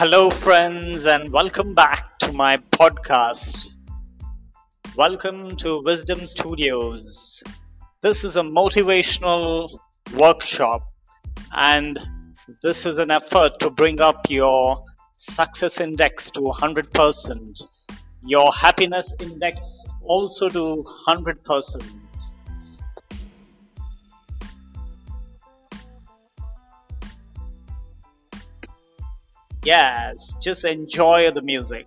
Hello, friends, and welcome back to my podcast. Welcome to Wisdom Studios. This is a motivational workshop, and this is an effort to bring up your success index to 100%, your happiness index also to 100%. Yes, just enjoy the music.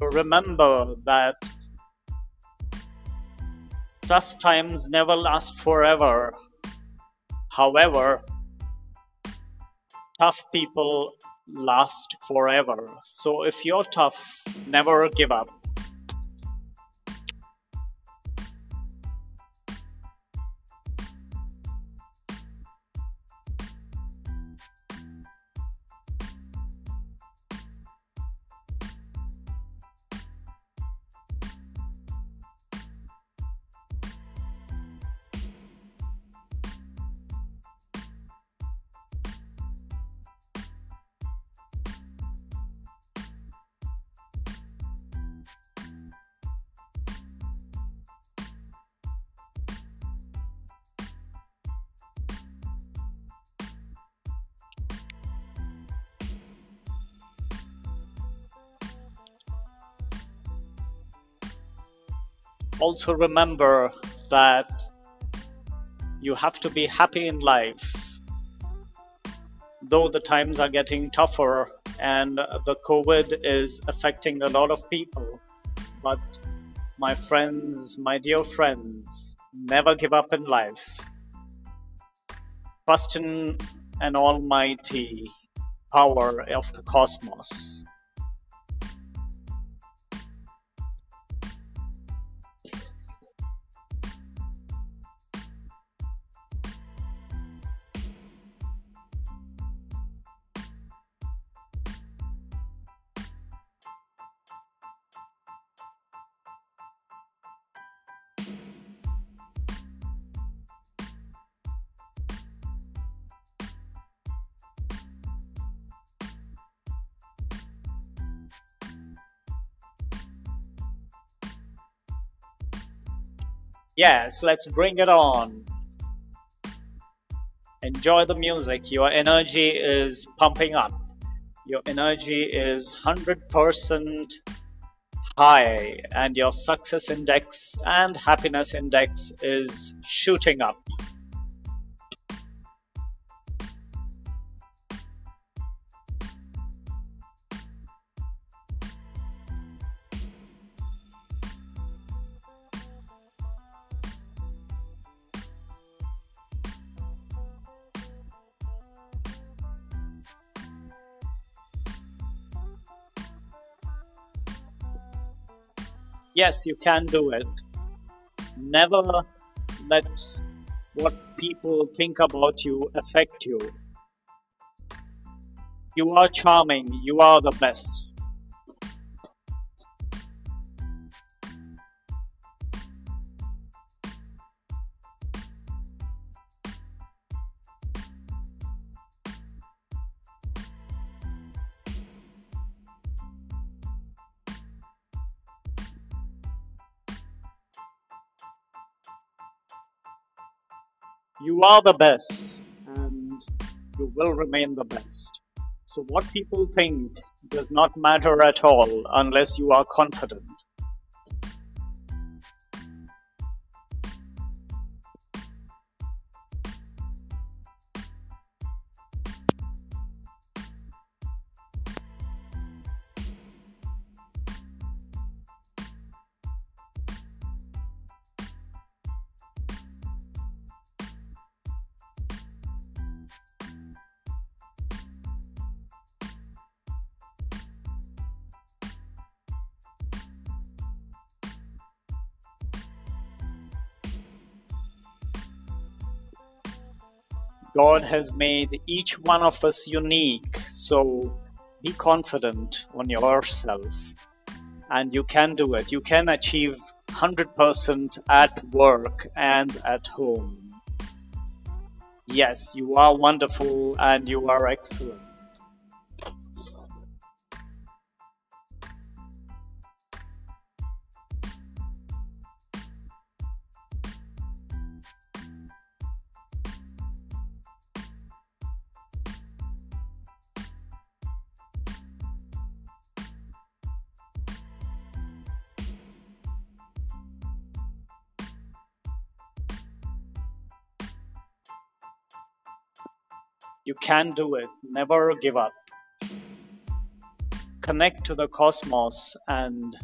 Remember that tough times never last forever. However, tough people last forever. So if you're tough, never give up. Also remember that you have to be happy in life. Though the times are getting tougher and the COVID is affecting a lot of people, but my friends, my dear friends, never give up in life. Trust in an almighty power of the cosmos. Yes, let's bring it on. Enjoy the music. Your energy is pumping up. Your energy is 100% high, and your success index and happiness index is shooting up. Yes, you can do it. Never let what people think about you affect you. You are charming, you are the best. You are the best and you will remain the best. So, what people think does not matter at all unless you are confident. God has made each one of us unique, so be confident on yourself and you can do it. You can achieve 100% at work and at home. Yes, you are wonderful and you are excellent. You can do it. Never give up. Connect to the cosmos and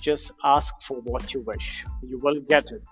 just ask for what you wish. You will get it.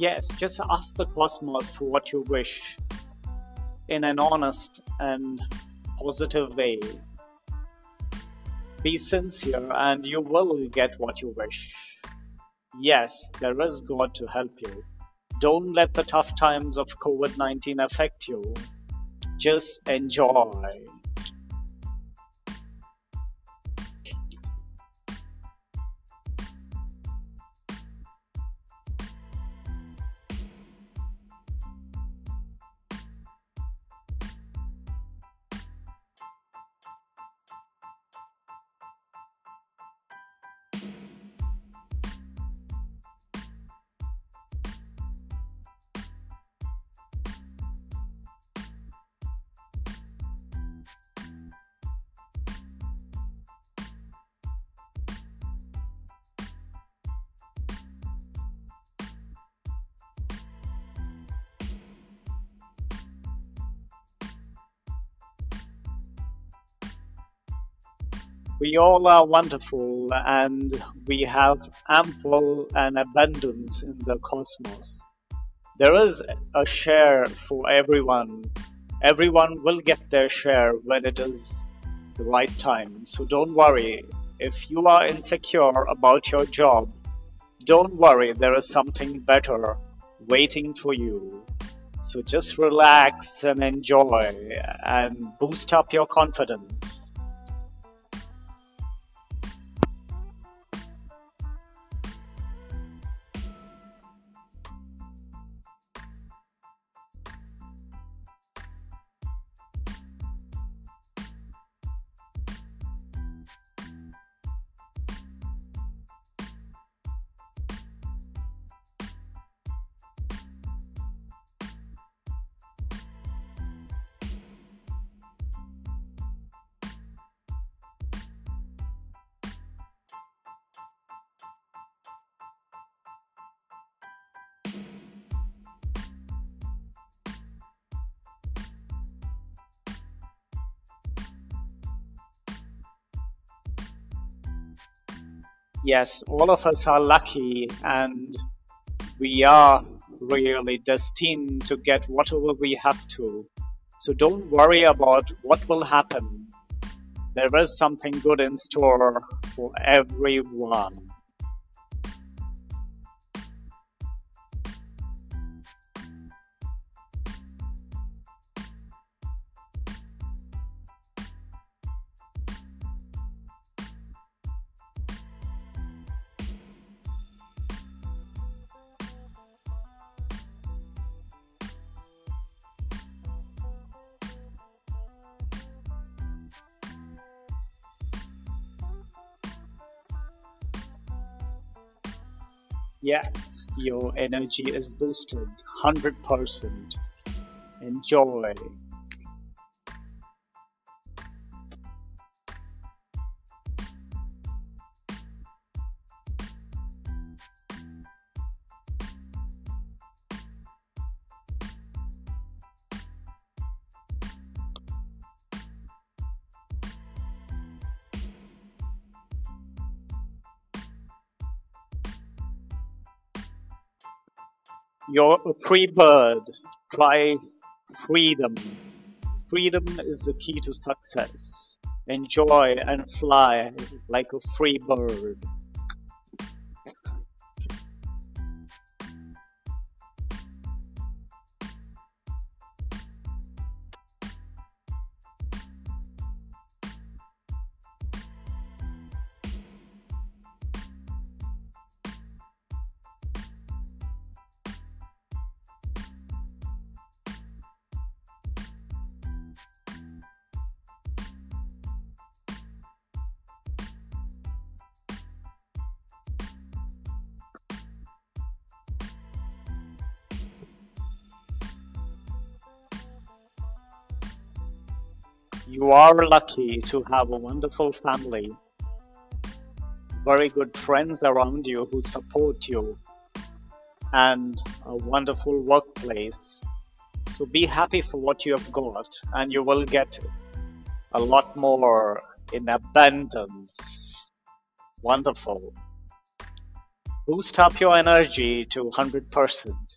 Yes, just ask the cosmos for what you wish in an honest and positive way. Be sincere and you will get what you wish. Yes, there is God to help you. Don't let the tough times of COVID 19 affect you. Just enjoy. We all are wonderful and we have ample and abundance in the cosmos. There is a share for everyone. Everyone will get their share when it is the right time. So don't worry. If you are insecure about your job, don't worry. There is something better waiting for you. So just relax and enjoy and boost up your confidence. Yes, all of us are lucky and we are really destined to get whatever we have to. So don't worry about what will happen. There is something good in store for everyone. Yes, your energy is boosted 100%. Enjoy. You're a free bird. Try freedom. Freedom is the key to success. Enjoy and fly like a free bird. You are lucky to have a wonderful family, very good friends around you who support you, and a wonderful workplace. So be happy for what you have got, and you will get a lot more in abundance. Wonderful. Boost up your energy to 100%.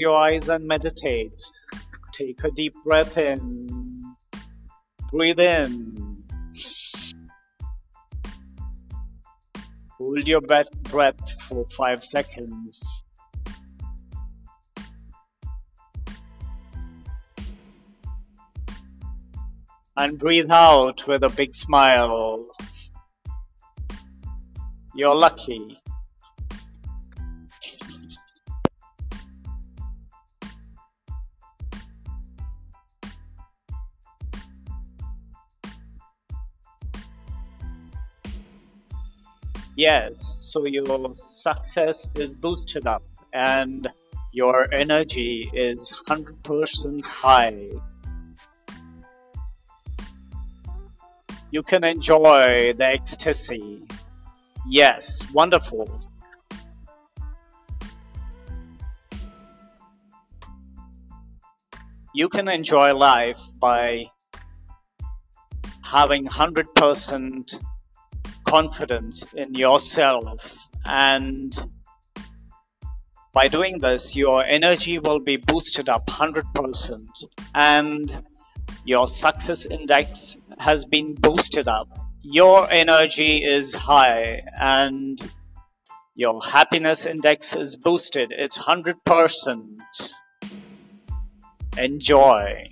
Your eyes and meditate. Take a deep breath in. Breathe in. Hold your breath for 5 seconds. And breathe out with a big smile. You're lucky. Yes, so your success is boosted up and your energy is 100% high. You can enjoy the ecstasy. Yes, wonderful. You can enjoy life by having 100% confidence in yourself. And by doing this your energy will be boosted up 100% and your success index has been boosted up. Your energy is high and your happiness index is boosted. It's 100% enjoy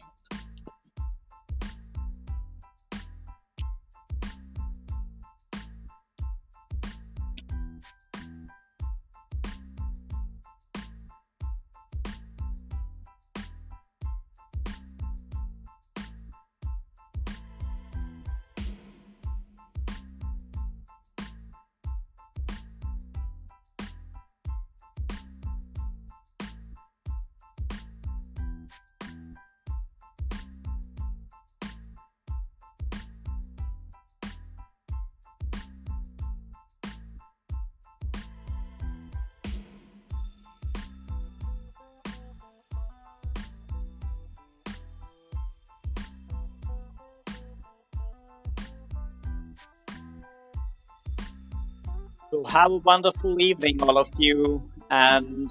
So have a wonderful evening, all of you, and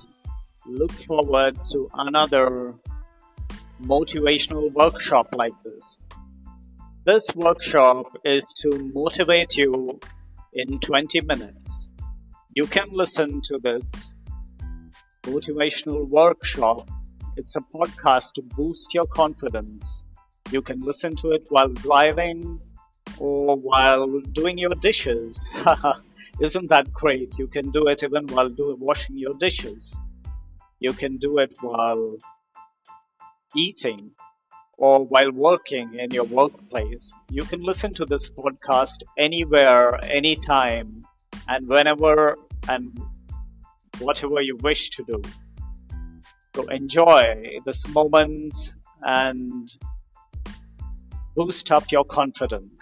look forward to another motivational workshop like this. This workshop is to motivate you in 20 minutes. You can listen to this motivational workshop. It's a podcast to boost your confidence. You can listen to it while driving or while doing your dishes. Isn't that great? You can do it even while do, washing your dishes. You can do it while eating or while working in your workplace. You can listen to this podcast anywhere, anytime, and whenever and whatever you wish to do. So enjoy this moment and boost up your confidence.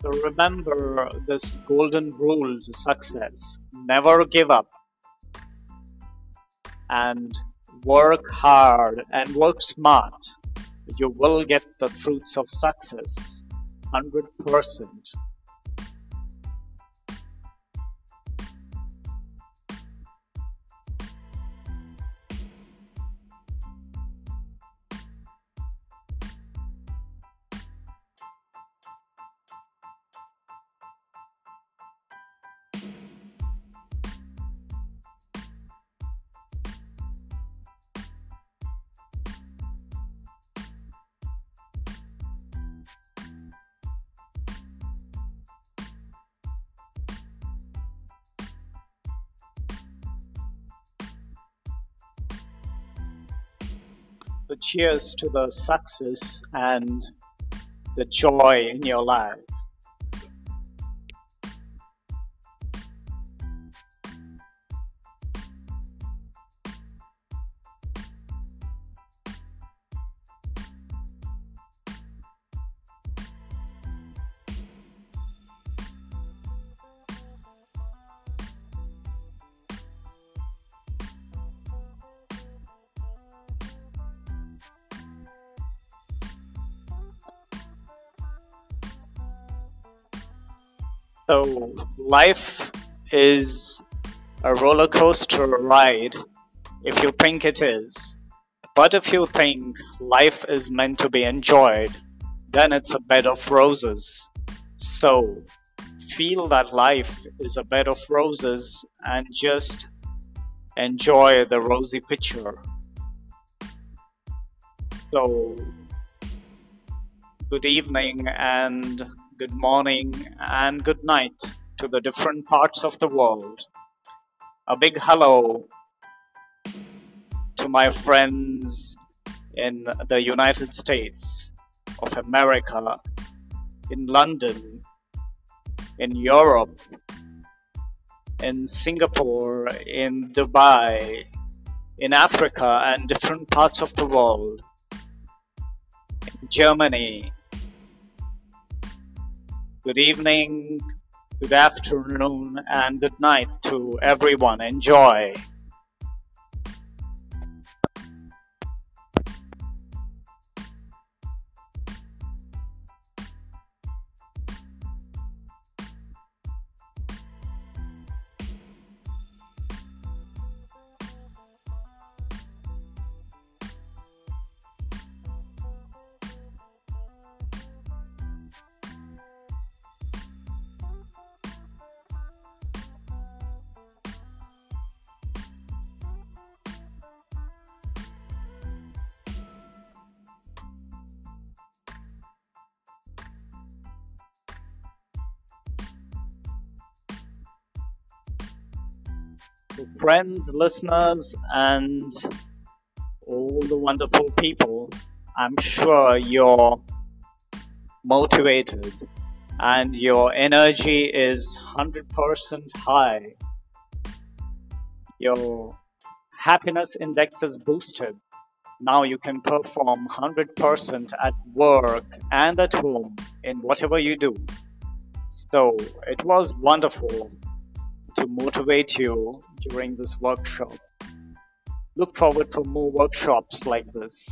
So remember this golden rule to success. Never give up. And work hard and work smart. You will get the fruits of success. 100%. So cheers to the success and the joy in your life. So life is a roller coaster ride if you think it is. But if you think life is meant to be enjoyed, then it's a bed of roses. So feel that life is a bed of roses and just enjoy the rosy picture. So, good evening and good morning, and good night to the different parts of the world. A big hello to my friends in the United States of America, in London, in Europe, in Singapore, in Dubai, in Africa, and different parts of the world, in Germany, good evening, good afternoon, and good night to everyone. Enjoy. Friends, listeners, and all the wonderful people. I'm sure you're motivated and your energy is 100% high. Your happiness index is boosted. Now you can perform 100% at work and at home in whatever you do. So it was wonderful to motivate you during this workshop. Look forward for more workshops like this.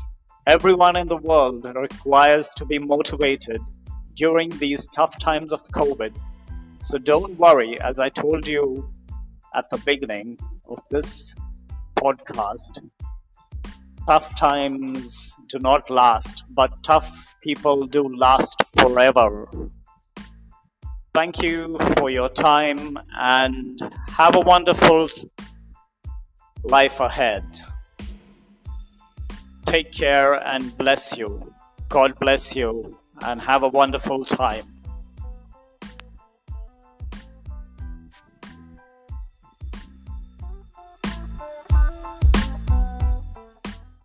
Everyone in the world requires to be motivated during these tough times of COVID. So don't worry, as I told you at the beginning of this podcast, tough times do not last, but tough people do last forever. Thank you for your time and have a wonderful life ahead. Take care and bless you. God bless you and have a wonderful time.